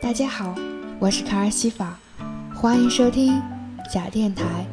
大家好，我是卡尔西法，欢迎收听假电台。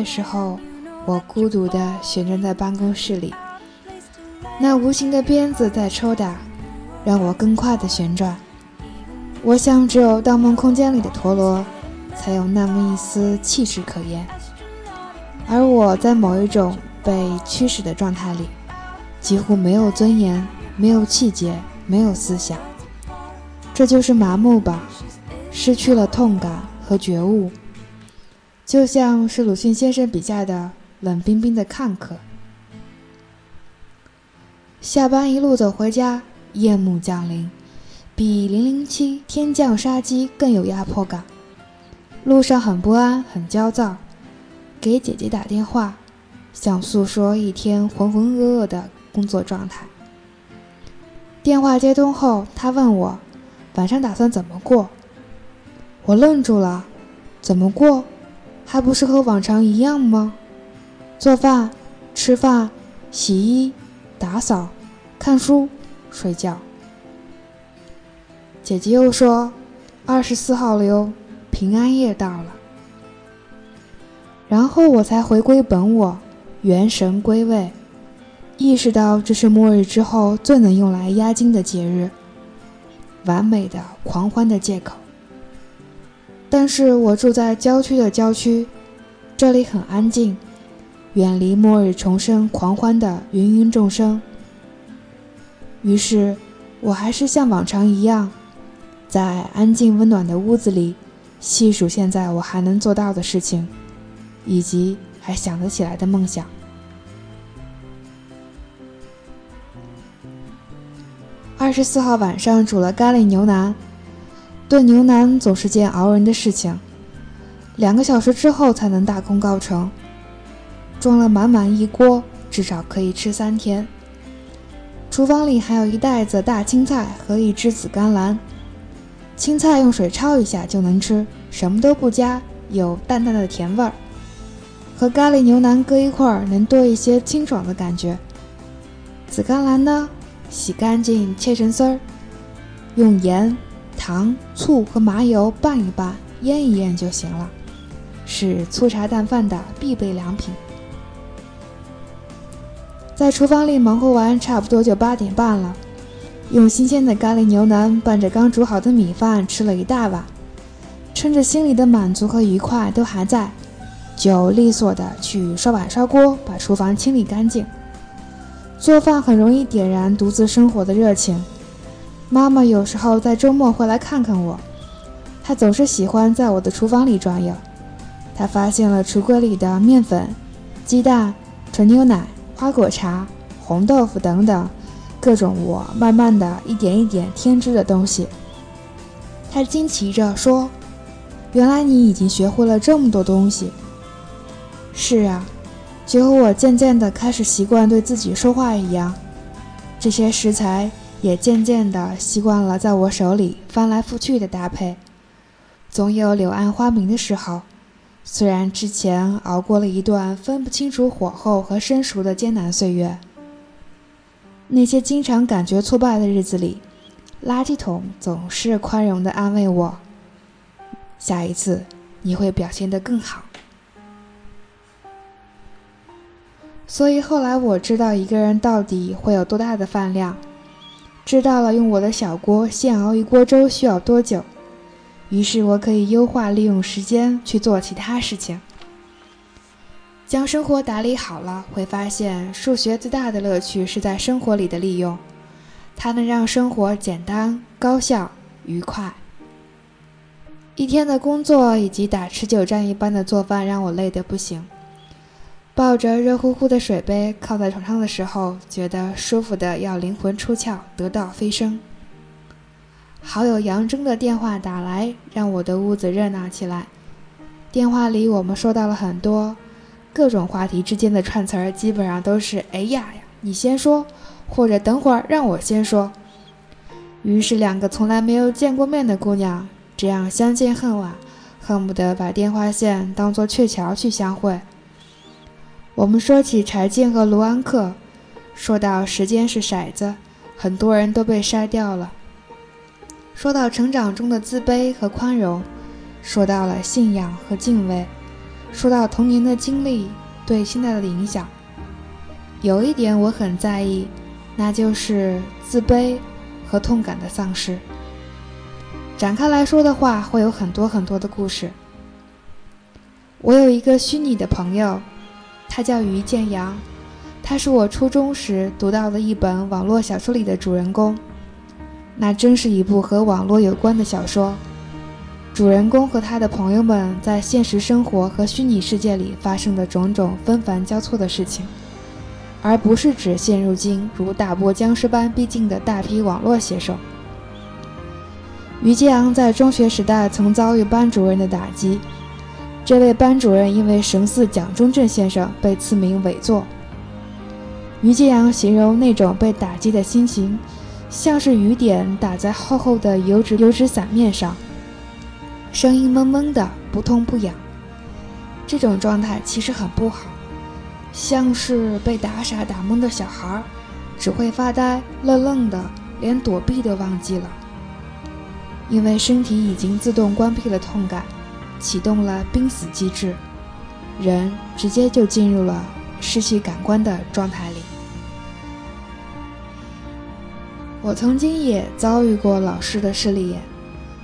的时候，我孤独地悬站在办公室里，那无形的鞭子在抽打，让我更快地旋转。我想，只有《盗梦空间》里的陀螺，才有那么一丝气势可言。而我在某一种被驱使的状态里，几乎没有尊严，没有气节，没有思想。这就是麻木吧，失去了痛感和觉悟。就像是鲁迅先生笔下的冷冰冰的看客。下班一路走回家，夜幕降临，比《零零七：天降杀机》更有压迫感。路上很不安，很焦躁，给姐姐打电话，想诉说一天浑浑噩噩的工作状态。电话接通后，她问我晚上打算怎么过。我愣住了，怎么过？还不是和往常一样吗？做饭、吃饭、洗衣、打扫、看书、睡觉。姐姐又说：“二十四号了哟，平安夜到了。”然后我才回归本我，元神归位，意识到这是末日之后最能用来压惊的节日，完美的狂欢的借口。但是我住在郊区的郊区，这里很安静，远离末日重生狂欢的芸芸众生。于是，我还是像往常一样，在安静温暖的屋子里，细数现在我还能做到的事情，以及还想得起来的梦想。二十四号晚上煮了咖喱牛腩。炖牛腩总是件熬人的事情，两个小时之后才能大功告成。装了满满一锅，至少可以吃三天。厨房里还有一袋子大青菜和一只紫甘蓝，青菜用水焯一下就能吃，什么都不加，有淡淡的甜味儿。和咖喱牛腩搁一块儿，能多一些清爽的感觉。紫甘蓝呢，洗干净切成丝儿，用盐。糖、醋和麻油拌一拌，腌一腌就行了，是粗茶淡饭的必备良品。在厨房里忙活完，差不多就八点半了。用新鲜的咖喱牛腩拌着刚煮好的米饭，吃了一大碗，趁着心里的满足和愉快都还在，就利索的去刷碗刷锅，把厨房清理干净。做饭很容易点燃独自生活的热情。妈妈有时候在周末会来看看我，她总是喜欢在我的厨房里转悠。她发现了橱柜里的面粉、鸡蛋、纯牛奶、花果茶、红豆腐等等各种我慢慢的一点一点添置的东西。他惊奇着说：“原来你已经学会了这么多东西。”是啊，就和我渐渐地开始习惯对自己说话一样，这些食材也渐渐地习惯了在我手里翻来覆去的搭配。总有柳暗花明的时候，虽然之前熬过了一段分不清楚火候和生熟的艰难岁月，那些经常感觉挫败的日子里，垃圾桶总是宽容地安慰我：“下一次你会表现得更好。”所以后来我知道一个人到底会有多大的饭量，知道了用我的小锅现熬一锅粥需要多久，于是我可以优化利用时间去做其他事情。将生活打理好了，会发现数学最大的乐趣是在生活里的利用，它能让生活简单、高效、愉快。一天的工作以及打持久战一般的做饭让我累得不行。抱着热乎乎的水杯靠在床上的时候，觉得舒服的要灵魂出窍，得道飞升。好友杨征的电话打来，让我的屋子热闹起来。电话里我们说到了很多各种话题之间的串词儿，基本上都是“哎呀呀，你先说”或者“等会儿让我先说”。于是两个从来没有见过面的姑娘，这样相见恨晚，恨不得把电话线当作鹊桥去相会。我们说起柴静和卢安克，说到时间是骰子，很多人都被筛掉了。说到成长中的自卑和宽容，说到了信仰和敬畏，说到童年的经历对现在的影响。有一点我很在意，那就是自卑和痛感的丧失。展开来说的话，会有很多很多的故事。我有一个虚拟的朋友。他叫于建阳，他是我初中时读到的一本网络小说里的主人公。那真是一部和网络有关的小说。主人公和他的朋友们在现实生活和虚拟世界里发生的种种纷繁交错的事情，而不是指现如今如大波僵尸般逼近的大批网络写手。于建阳在中学时代曾遭遇班主任的打击。这位班主任因为神似蒋中正先生，被赐名伪作。于建阳形容那种被打击的心情，像是雨点打在厚厚的油纸油纸伞面上，声音闷闷的，不痛不痒。这种状态其实很不好，像是被打傻打懵的小孩，只会发呆愣愣的，连躲避都忘记了，因为身体已经自动关闭了痛感。启动了濒死机制，人直接就进入了失去感官的状态里。我曾经也遭遇过老师的势利眼，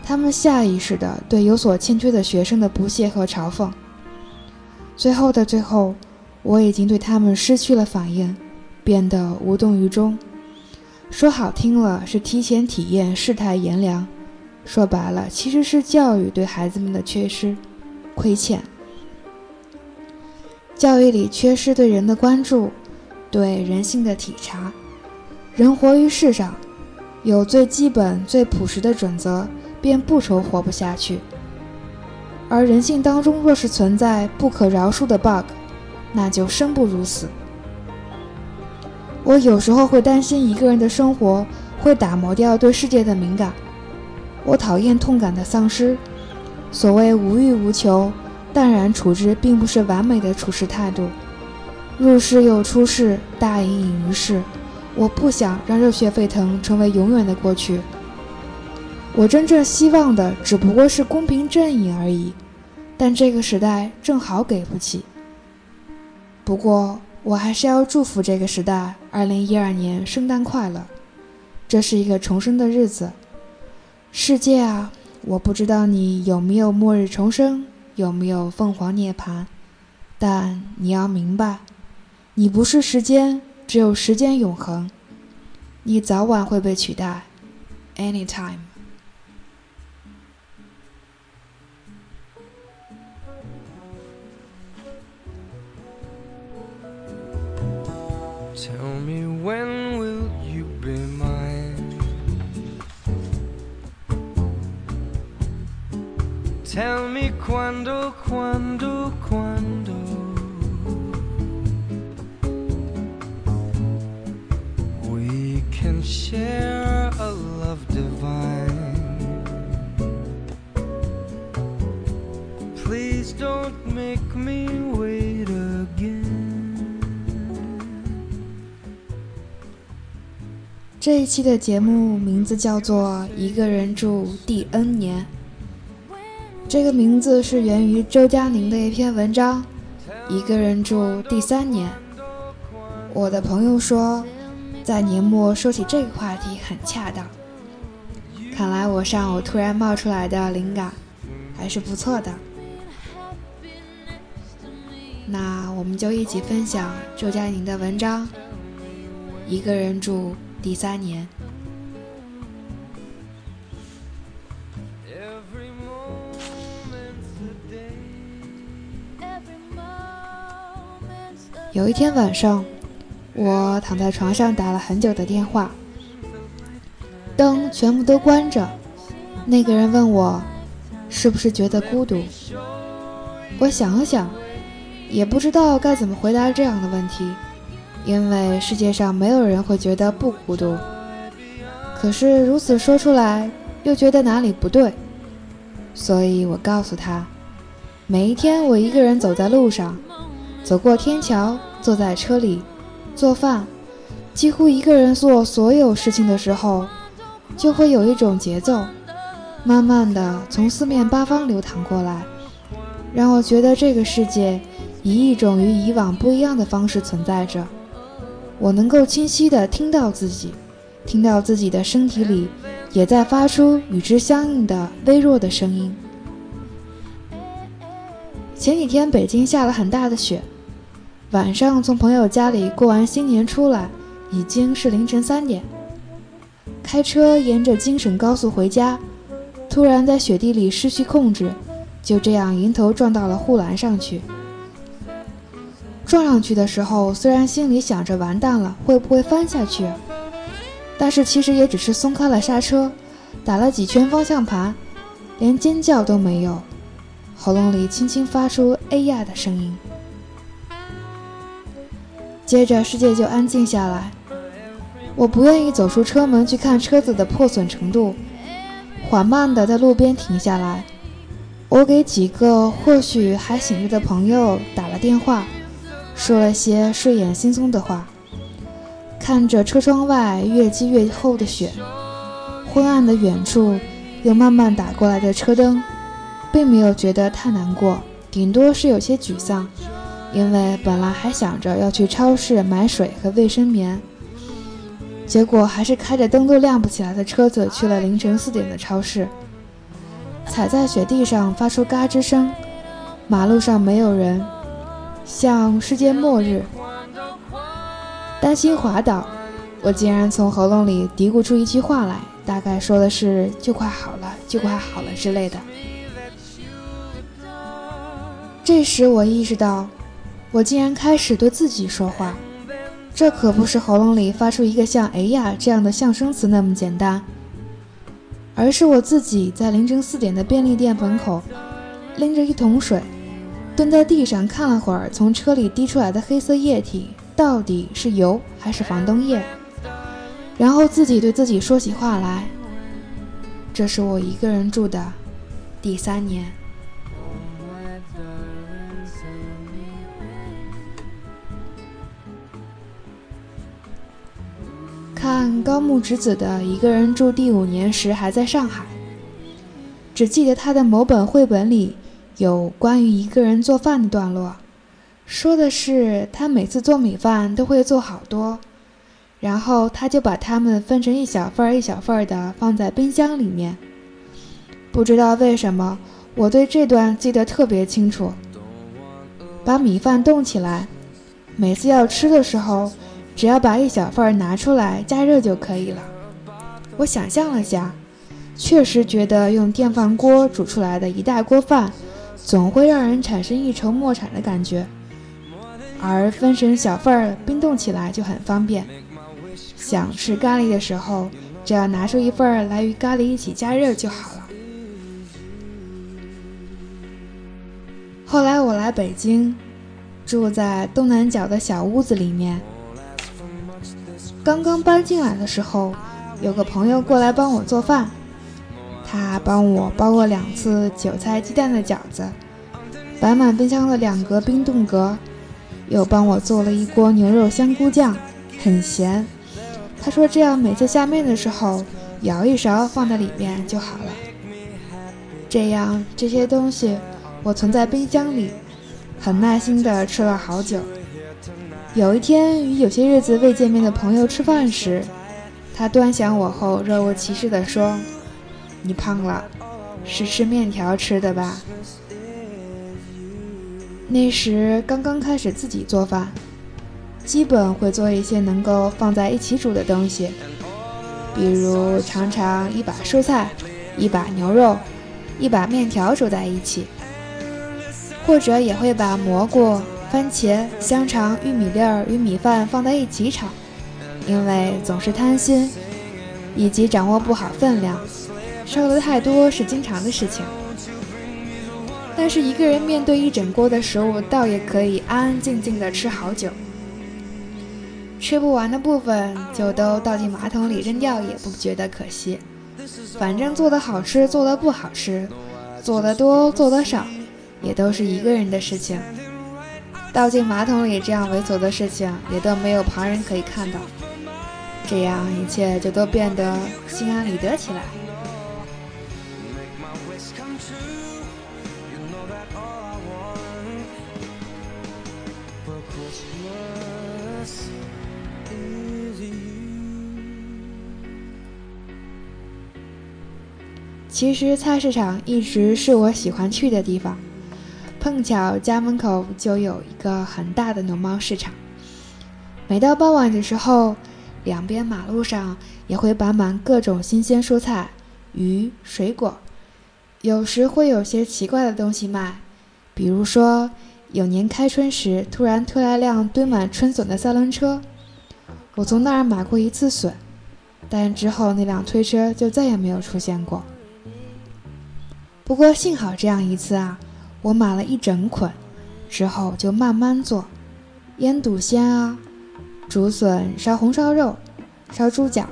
他们下意识的对有所欠缺的学生的不屑和嘲讽。最后的最后，我已经对他们失去了反应，变得无动于衷。说好听了是提前体验世态炎凉。说白了，其实是教育对孩子们的缺失、亏欠。教育里缺失对人的关注，对人性的体察。人活于世上，有最基本、最朴实的准则，便不愁活不下去。而人性当中若是存在不可饶恕的 bug，那就生不如死。我有时候会担心一个人的生活会打磨掉对世界的敏感。我讨厌痛感的丧失。所谓无欲无求、淡然处之，并不是完美的处事态度。入世又出世，大隐隐于世。我不想让热血沸腾成为永远的过去。我真正希望的只不过是公平正义而已。但这个时代正好给不起。不过，我还是要祝福这个时代：二零一二年圣诞快乐！这是一个重生的日子。世界啊我不知道你有没有末日重生有没有凤凰涅槃但你要明白你不是时间只有时间永恒你早晚会被取代 anytime tell me when will Tell me quando, quando, quando. We can share a love divine. Please don't make me wait again. 这一期的节目名字叫做《一个人住第 N 年》，这个名字是源于周佳宁的一篇文章《一个人住第三年》。我的朋友说，在年末说起这个话题很恰当。看来我上午突然冒出来的灵感还是不错的。那我们就一起分享周佳宁的文章《一个人住第三年》。有一天晚上，我躺在床上打了很久的电话，灯全部都关着。那个人问我，是不是觉得孤独？我想了想，也不知道该怎么回答这样的问题，因为世界上没有人会觉得不孤独。可是如此说出来，又觉得哪里不对，所以我告诉他，每一天我一个人走在路上。走过天桥，坐在车里，做饭，几乎一个人做所有事情的时候，就会有一种节奏，慢慢的从四面八方流淌过来，让我觉得这个世界以一种与以往不一样的方式存在着。我能够清晰的听到自己，听到自己的身体里也在发出与之相应的微弱的声音。前几天北京下了很大的雪。晚上从朋友家里过完新年出来，已经是凌晨三点。开车沿着京沈高速回家，突然在雪地里失去控制，就这样迎头撞到了护栏上去。撞上去的时候，虽然心里想着完蛋了，会不会翻下去，但是其实也只是松开了刹车，打了几圈方向盘，连尖叫都没有，喉咙里轻轻发出“哎呀”的声音。接着世界就安静下来。我不愿意走出车门去看车子的破损程度，缓慢地在路边停下来。我给几个或许还醒着的朋友打了电话，说了些睡眼惺忪的话。看着车窗外越积越厚的雪，昏暗的远处又慢慢打过来的车灯，并没有觉得太难过，顶多是有些沮丧。因为本来还想着要去超市买水和卫生棉，结果还是开着灯都亮不起来的车子去了凌晨四点的超市。踩在雪地上发出嘎吱声，马路上没有人，像世界末日。担心滑倒，我竟然从喉咙里嘀咕出一句话来，大概说的是“就快好了，就快好了”之类的。这时我意识到。我竟然开始对自己说话，这可不是喉咙里发出一个像“哎呀”这样的象声词那么简单，而是我自己在凌晨四点的便利店门口，拎着一桶水，蹲在地上看了会儿从车里滴出来的黑色液体到底是油还是防冻液，然后自己对自己说起话来。这是我一个人住的第三年。看高木直子的《一个人住第五年》时，还在上海。只记得他的某本绘本里有关于一个人做饭的段落，说的是他每次做米饭都会做好多，然后他就把它们分成一小份儿一小份儿的放在冰箱里面。不知道为什么，我对这段记得特别清楚。把米饭冻起来，每次要吃的时候。只要把一小份拿出来加热就可以了。我想象了下，确实觉得用电饭锅煮出来的一大锅饭，总会让人产生一筹莫展的感觉。而分成小份儿冰冻起来就很方便。想吃咖喱的时候，只要拿出一份儿来与咖喱一起加热就好了。后来我来北京，住在东南角的小屋子里面。刚刚搬进来的时候，有个朋友过来帮我做饭，他帮我包过两次韭菜鸡蛋的饺子，摆满冰箱的两格冰冻格，又帮我做了一锅牛肉香菇酱，很咸。他说这样每次下面的时候，舀一勺放在里面就好了。这样这些东西我存在冰箱里，很耐心地吃了好久。有一天与有些日子未见面的朋友吃饭时，他端详我后若无其事地说：“你胖了，是吃面条吃的吧？”那时刚刚开始自己做饭，基本会做一些能够放在一起煮的东西，比如常常一把蔬菜，一把牛肉。一把面条煮在一起，或者也会把蘑菇、番茄、香肠、玉米粒儿与米饭放在一起炒，因为总是贪心，以及掌握不好分量，烧得太多是经常的事情。但是一个人面对一整锅的食物，倒也可以安安静静的吃好久。吃不完的部分就都倒进马桶里扔掉，也不觉得可惜。反正做的好吃，做的不好吃，做的多，做的少，也都是一个人的事情。倒进马桶里这样猥琐的事情，也都没有旁人可以看到，这样一切就都变得心安理得起来。其实菜市场一直是我喜欢去的地方，碰巧家门口就有一个很大的农贸市场。每到傍晚的时候，两边马路上也会摆满各种新鲜蔬菜、鱼、水果，有时会有些奇怪的东西卖，比如说有年开春时突然推来辆堆满春笋的三轮车，我从那儿买过一次笋，但之后那辆推车就再也没有出现过。不过幸好这样一次啊，我买了一整捆，之后就慢慢做，腌笃鲜啊，竹笋烧红烧肉，烧猪脚，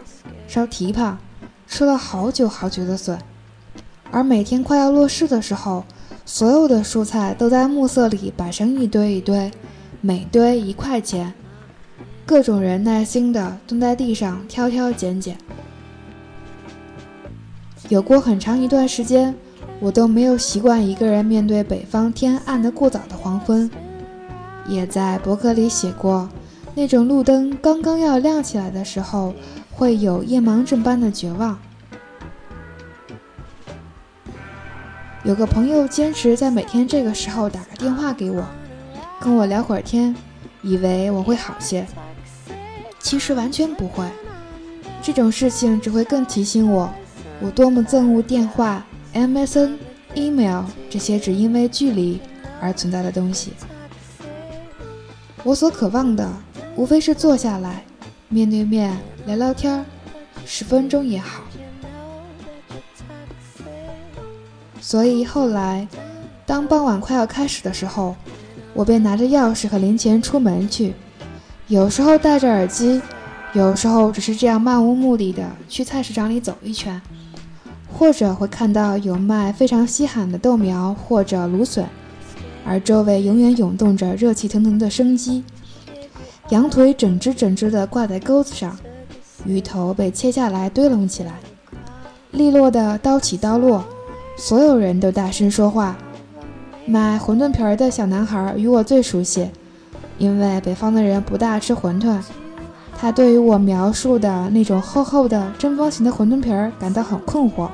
烧蹄膀，吃了好久好久的笋。而每天快要落市的时候，所有的蔬菜都在暮色里摆成一堆一堆，每堆一块钱，各种人耐心地蹲在地上挑挑拣拣。有过很长一段时间。我都没有习惯一个人面对北方天暗得过早的黄昏，也在博客里写过，那种路灯刚刚要亮起来的时候，会有夜盲症般的绝望。有个朋友坚持在每天这个时候打个电话给我，跟我聊会儿天，以为我会好些，其实完全不会。这种事情只会更提醒我，我多么憎恶电话。MSN、email 这些只因为距离而存在的东西，我所渴望的无非是坐下来，面对面聊聊天十分钟也好。所以后来，当傍晚快要开始的时候，我便拿着钥匙和零钱出门去，有时候戴着耳机，有时候只是这样漫无目的的去菜市场里走一圈。或者会看到有卖非常稀罕的豆苗或者芦笋，而周围永远涌动着热气腾腾的生机。羊腿整只整只的挂在钩子上，鱼头被切下来堆拢起来，利落的刀起刀落，所有人都大声说话。卖馄饨皮儿的小男孩与我最熟悉，因为北方的人不大吃馄饨。他对于我描述的那种厚厚的正方形的馄饨皮儿感到很困惑。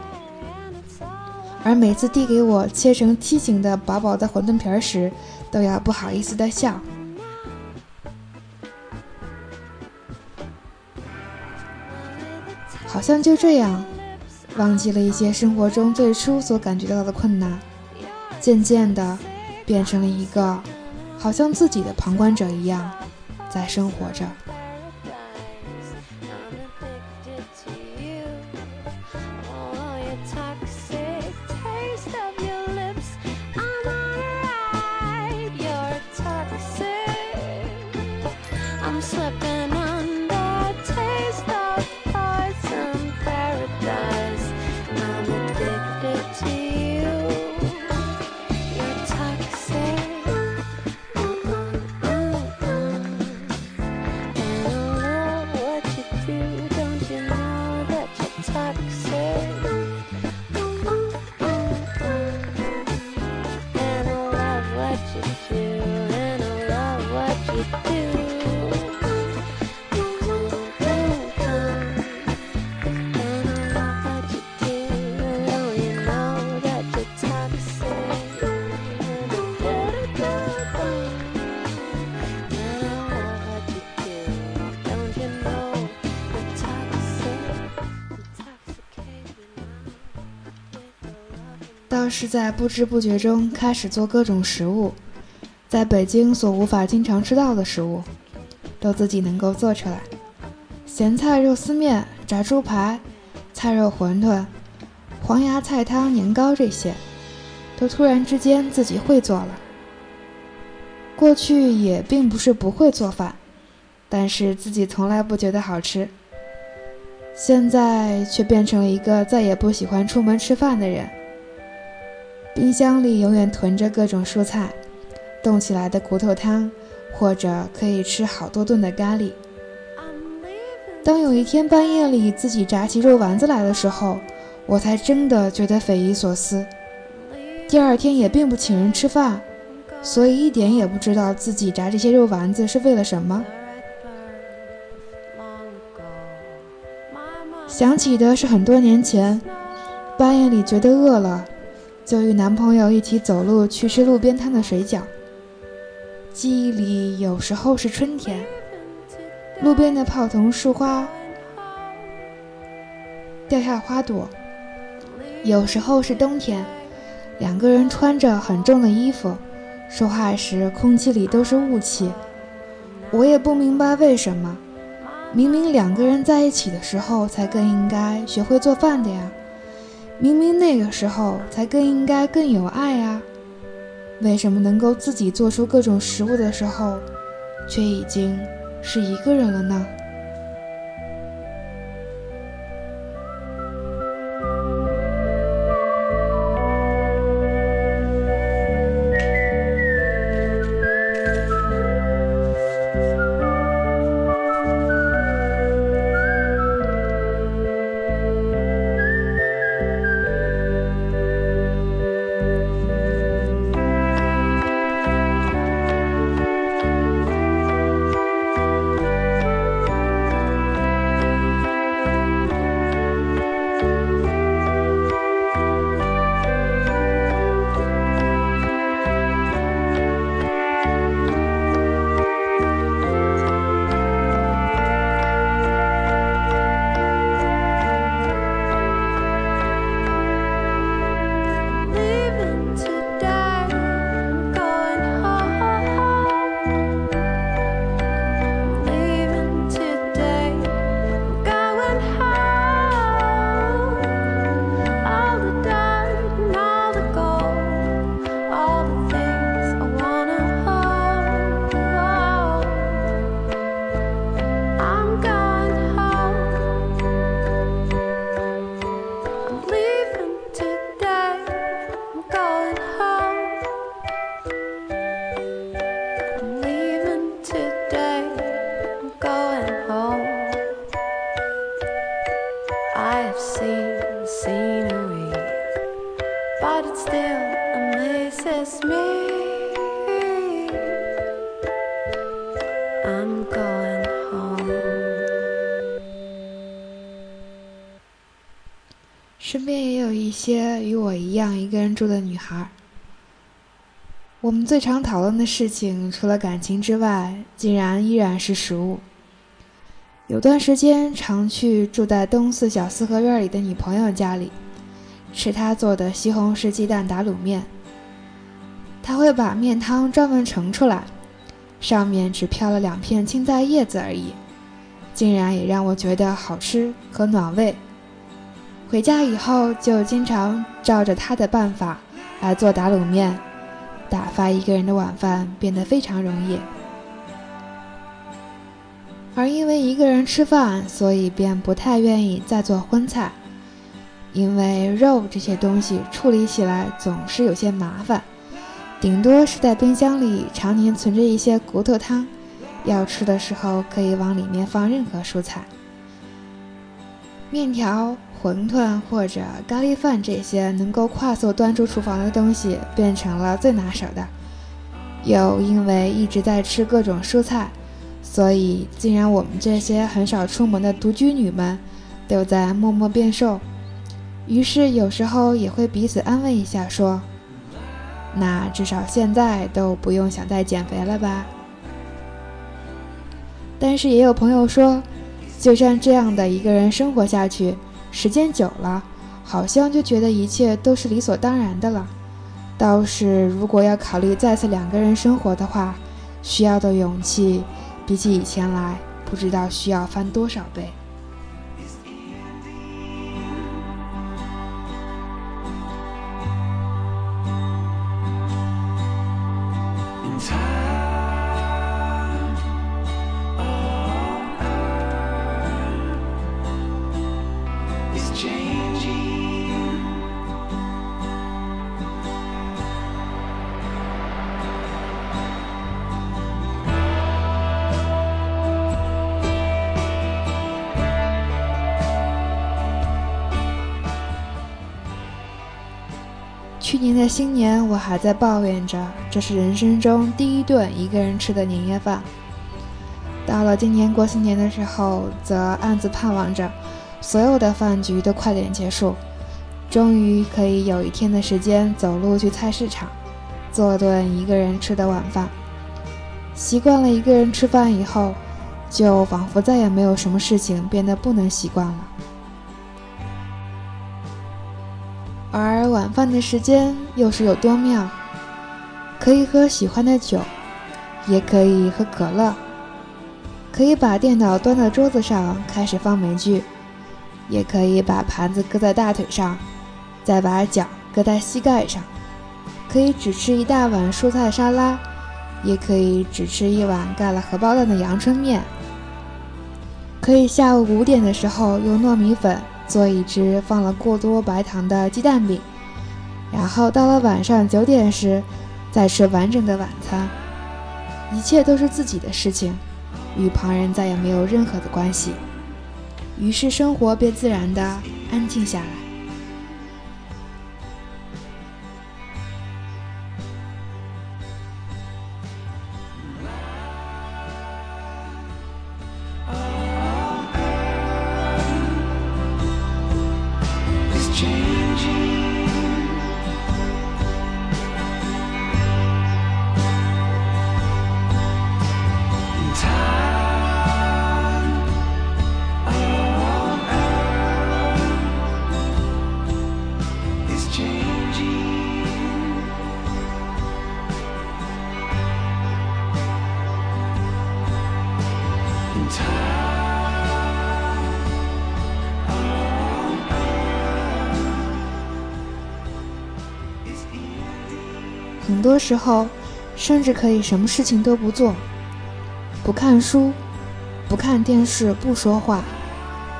而每次递给我切成梯形的薄薄的馄饨皮儿时，都要不好意思的笑。好像就这样，忘记了一些生活中最初所感觉到的困难，渐渐的，变成了一个好像自己的旁观者一样，在生活着。是在不知不觉中开始做各种食物，在北京所无法经常吃到的食物，都自己能够做出来。咸菜肉丝面、炸猪排、菜肉馄饨、黄芽菜汤、年糕这些，都突然之间自己会做了。过去也并不是不会做饭，但是自己从来不觉得好吃。现在却变成了一个再也不喜欢出门吃饭的人。冰箱里永远囤着各种蔬菜，冻起来的骨头汤，或者可以吃好多顿的咖喱。当有一天半夜里自己炸起肉丸子来的时候，我才真的觉得匪夷所思。第二天也并不请人吃饭，所以一点也不知道自己炸这些肉丸子是为了什么。想起的是很多年前，半夜里觉得饿了，就与男朋友一起走路去吃路边摊的水饺。记忆里有时候是春天，路边的泡桐树花掉下花朵；有时候是冬天，两个人穿着很重的衣服，说话时空气里都是雾气。我也不明白为什么。明明两个人在一起的时候才更应该学会做饭的呀，明明那个时候才更应该更有爱啊，为什么能够自己做出各种食物的时候，却已经是一个人了呢？住的女孩。我们最常讨论的事情，除了感情之外，竟然依然是食物。有段时间常去住在东四小四合院里的女朋友家里，吃她做的西红柿鸡蛋打卤面。她会把面汤专门盛出来，上面只飘了两片青菜叶子而已，竟然也让我觉得好吃和暖胃。回家以后就经常照着他的办法来做打卤面，打发一个人的晚饭变得非常容易。而因为一个人吃饭，所以便不太愿意再做荤菜，因为肉这些东西处理起来总是有些麻烦，顶多是在冰箱里常年存着一些骨头汤，要吃的时候可以往里面放任何蔬菜。面条、馄饨或者咖喱饭这些能够快速端出厨房的东西，变成了最拿手的。又因为一直在吃各种蔬菜，所以竟然我们这些很少出门的独居女们，都在默默变瘦。于是有时候也会彼此安慰一下，说：“那至少现在都不用想再减肥了吧？”但是也有朋友说，就像这样的一个人生活下去，时间久了，好像就觉得一切都是理所当然的了。倒是如果要考虑再次两个人生活的话，需要的勇气，比起以前来，不知道需要翻多少倍。新年，我还在抱怨着这是人生中第一顿一个人吃的年夜饭。到了今年过新年的时候，则暗自盼望着所有的饭局都快点结束，终于可以有一天的时间走路去菜市场，做顿一个人吃的晚饭。习惯了一个人吃饭以后，就仿佛再也没有什么事情变得不能习惯了。晚饭的时间又是有多妙，可以喝喜欢的酒，也可以喝可乐，可以把电脑端到桌子上开始放美剧，也可以把盘子搁在大腿上，再把脚搁在膝盖上，可以只吃一大碗蔬菜沙拉，也可以只吃一碗盖了荷包蛋的阳春面，可以下午五点的时候用糯米粉。做一只放了过多白糖的鸡蛋饼，然后到了晚上九点时，再吃完整的晚餐。一切都是自己的事情，与旁人再也没有任何的关系。于是生活便自然的安静下来。多时候，甚至可以什么事情都不做，不看书，不看电视，不说话，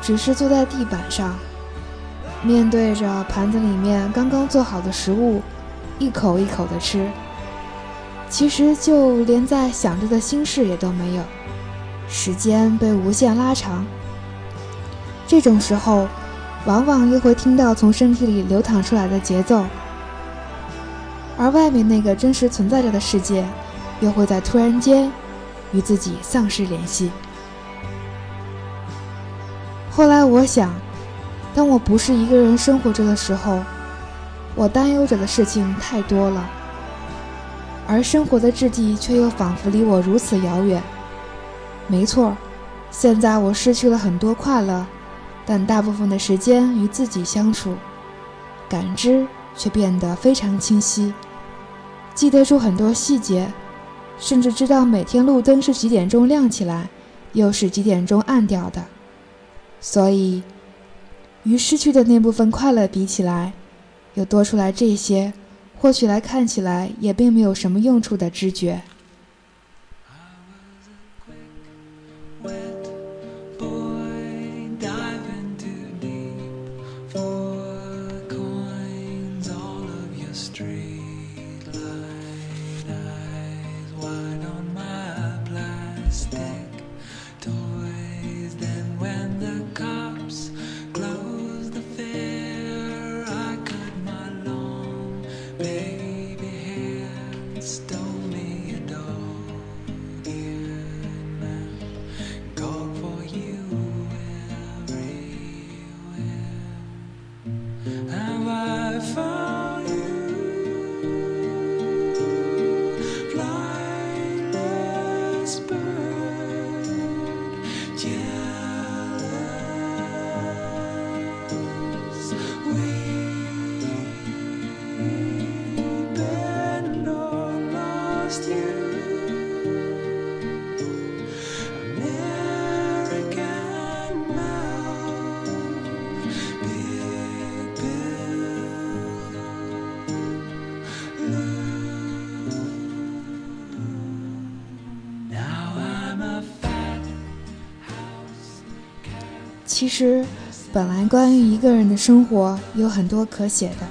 只是坐在地板上，面对着盘子里面刚刚做好的食物，一口一口的吃。其实就连在想着的心事也都没有，时间被无限拉长。这种时候，往往又会听到从身体里流淌出来的节奏。而外面那个真实存在着的世界，又会在突然间与自己丧失联系。后来我想，当我不是一个人生活着的时候，我担忧着的事情太多了，而生活的质地却又仿佛离我如此遥远。没错，现在我失去了很多快乐，但大部分的时间与自己相处，感知却变得非常清晰。记得住很多细节，甚至知道每天路灯是几点钟亮起来，又是几点钟暗掉的。所以，与失去的那部分快乐比起来，又多出来这些，或许来看起来也并没有什么用处的知觉。其实，本来关于一个人的生活有很多可写的，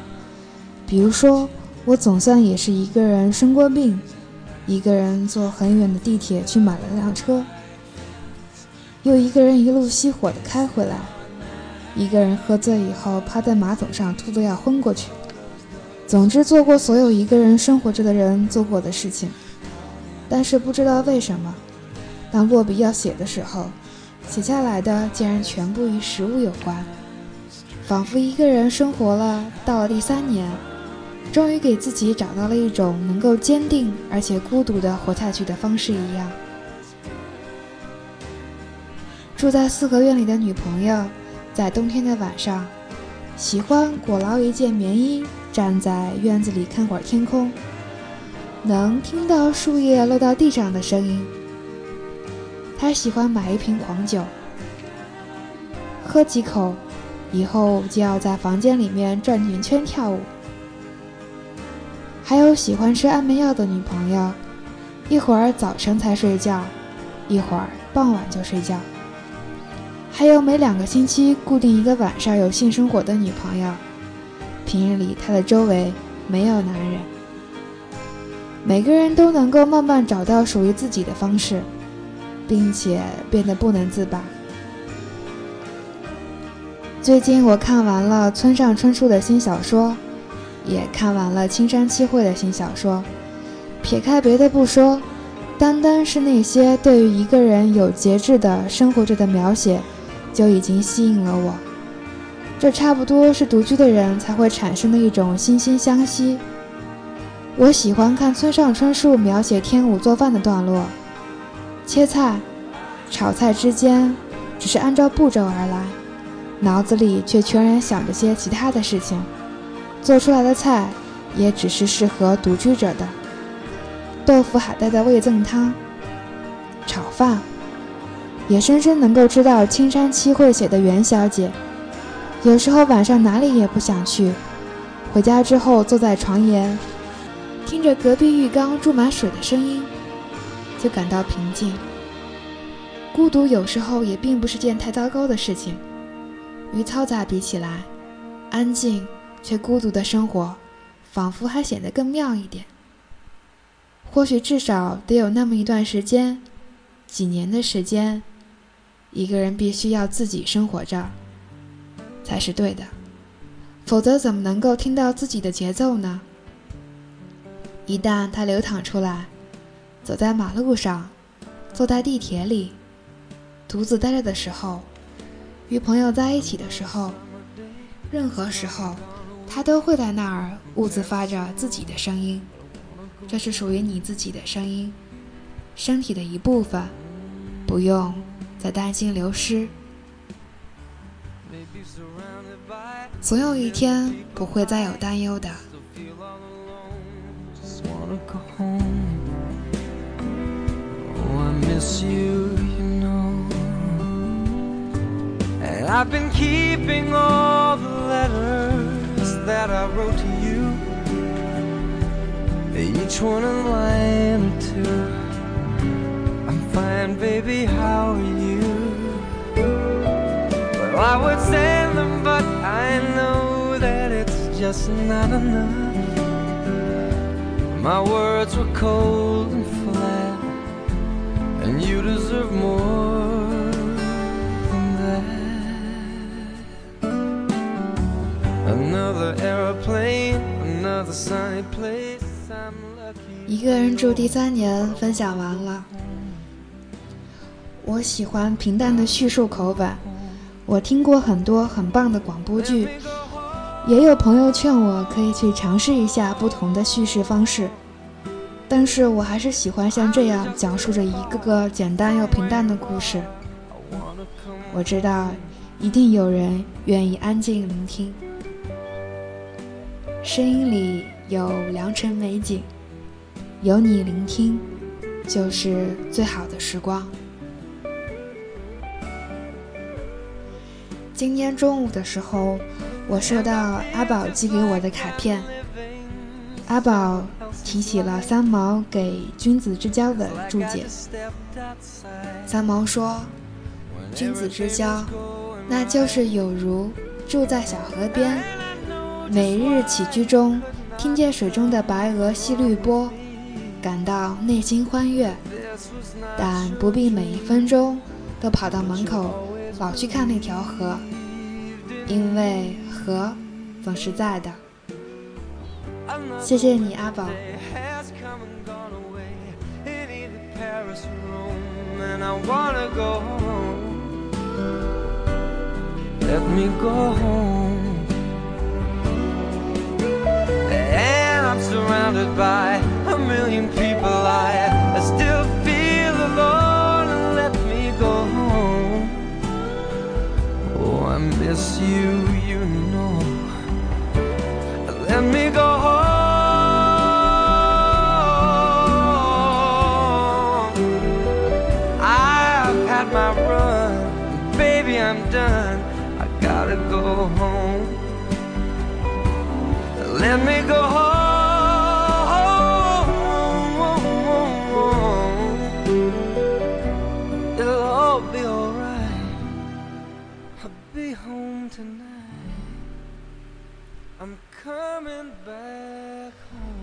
比如说，我总算也是一个人生过病，一个人坐很远的地铁去买了辆车，又一个人一路熄火的开回来，一个人喝醉以后趴在马桶上吐得要昏过去。总之，做过所有一个人生活着的人做过的事情，但是不知道为什么，当落笔要写的时候，写下来的竟然全部与食物有关，仿佛一个人生活了到了第三年，终于给自己找到了一种能够坚定而且孤独的活下去的方式一样。住在四合院里的女朋友，在冬天的晚上，喜欢裹牢一件棉衣。站在院子里看会儿天空，能听到树叶落到地上的声音。他喜欢买一瓶黄酒，喝几口，以后就要在房间里面转圆圈跳舞。还有喜欢吃安眠药的女朋友，一会儿早晨才睡觉，一会儿傍晚就睡觉。还有每两个星期固定一个晚上有性生活的女朋友。平日里，他的周围没有男人。每个人都能够慢慢找到属于自己的方式，并且变得不能自拔。最近我看完了村上春树的新小说，也看完了青山七惠的新小说。撇开别的不说，单单是那些对于一个人有节制的生活着的描写，就已经吸引了我。这差不多是独居的人才会产生的一种惺惺相惜。我喜欢看村上春树描写天武做饭的段落，切菜、炒菜之间只是按照步骤而来，脑子里却全然想着些其他的事情，做出来的菜也只是适合独居者的。豆腐海带的味噌汤、炒饭，也深深能够知道青山七惠写的袁小姐。有时候晚上哪里也不想去，回家之后坐在床沿，听着隔壁浴缸注满水的声音，就感到平静。孤独有时候也并不是件太糟糕的事情，与嘈杂比起来，安静却孤独的生活，仿佛还显得更妙一点。或许至少得有那么一段时间，几年的时间，一个人必须要自己生活着。才是对的，否则怎么能够听到自己的节奏呢？一旦它流淌出来，走在马路上，坐在地铁里，独自待着的时候，与朋友在一起的时候，任何时候，它都会在那儿兀自发着自己的声音。这是属于你自己的声音，身体的一部分，不用再担心流失。总有一天不会再有担忧的。Miss you, you know. And I've been keeping all the letters that I wrote to you. Each one a line two. I'm fine, baby, how are you? Well, I would send them, but I know that it's just not enough. My words were cold and flat, and you deserve more than that. Another aeroplane, another sunny place. I'm lucky. 一个人住第三年分享完了。我喜欢平淡的叙述口吻。我听过很多很棒的广播剧，也有朋友劝我可以去尝试一下不同的叙事方式，但是我还是喜欢像这样讲述着一个个简单又平淡的故事。我知道，一定有人愿意安静聆听，声音里有良辰美景。有你聆听，就是最好的时光。今天中午的时候，我收到阿宝寄给我的卡片。阿宝提起了三毛给《君子之交》的注解。三毛说：“君子之交，那就是有如住在小河边，每日起居中听见水中的白鹅戏绿波，感到内心欢悦。但不必每一分钟都跑到门口老去看那条河，因为河总是在的。谢谢你，阿宝。 has come and gone away in either Paris or Rome, and I wanna go home. Let me go home. And I'm surrounded by a million people. I, I still feel alone. Let me go home. Oh, I miss you,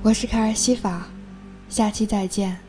我是凯尔西法，下期再见。